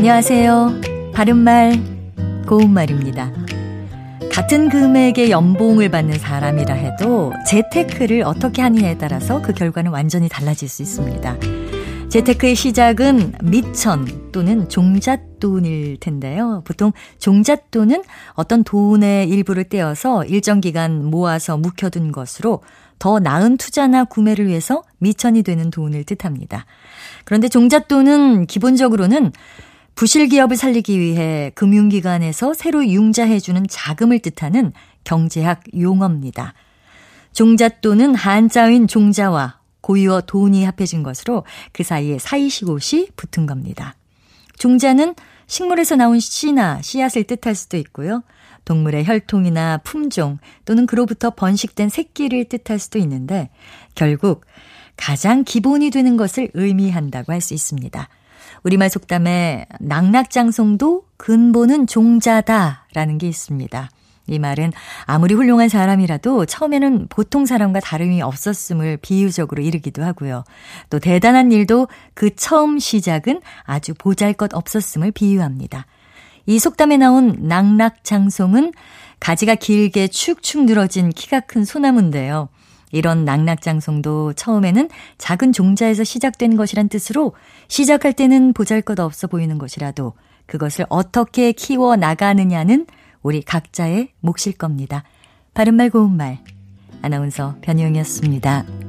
안녕하세요. 바른말, 고운말입니다. 같은 금액의 연봉을 받는 사람이라 해도 재테크를 어떻게 하느냐에 따라서 그 결과는 완전히 달라질 수 있습니다. 재테크의 시작은 미천 또는 종잣돈일 텐데요. 보통 종잣돈은 어떤 돈의 일부를 떼어서 일정 기간 모아서 묵혀둔 것으로 더 나은 투자나 구매를 위해서 미천이 되는 돈을 뜻합니다. 그런데 종잣돈은 기본적으로는 부실 기업을 살리기 위해 금융기관에서 새로 융자해주는 자금을 뜻하는 경제학 용어입니다. 종잣돈은 한자인 종자와 고유어 돈이 합해진 것으로 그 사이에 사이시옷이 붙은 겁니다. 종자는 식물에서 나온 씨나 씨앗을 뜻할 수도 있고요. 동물의 혈통이나 품종 또는 그로부터 번식된 새끼를 뜻할 수도 있는데 결국 가장 기본이 되는 것을 의미한다고 할 수 있습니다. 우리말 속담에 낙낙장송도 근본은 종자다라는 게 있습니다. 이 말은 아무리 훌륭한 사람이라도 처음에는 보통 사람과 다름이 없었음을 비유적으로 이르기도 하고요. 또 대단한 일도 그 처음 시작은 아주 보잘 것 없었음을 비유합니다. 이 속담에 나온 낙낙장송은 가지가 길게 축축 늘어진 키가 큰 소나무인데요. 이런 낙낙장송도 처음에는 작은 종자에서 시작된 것이란 뜻으로 시작할 때는 보잘 것 없어 보이는 것이라도 그것을 어떻게 키워 나가느냐는 우리 각자의 몫일 겁니다. 바른말 고운말 아나운서 변희영이었습니다.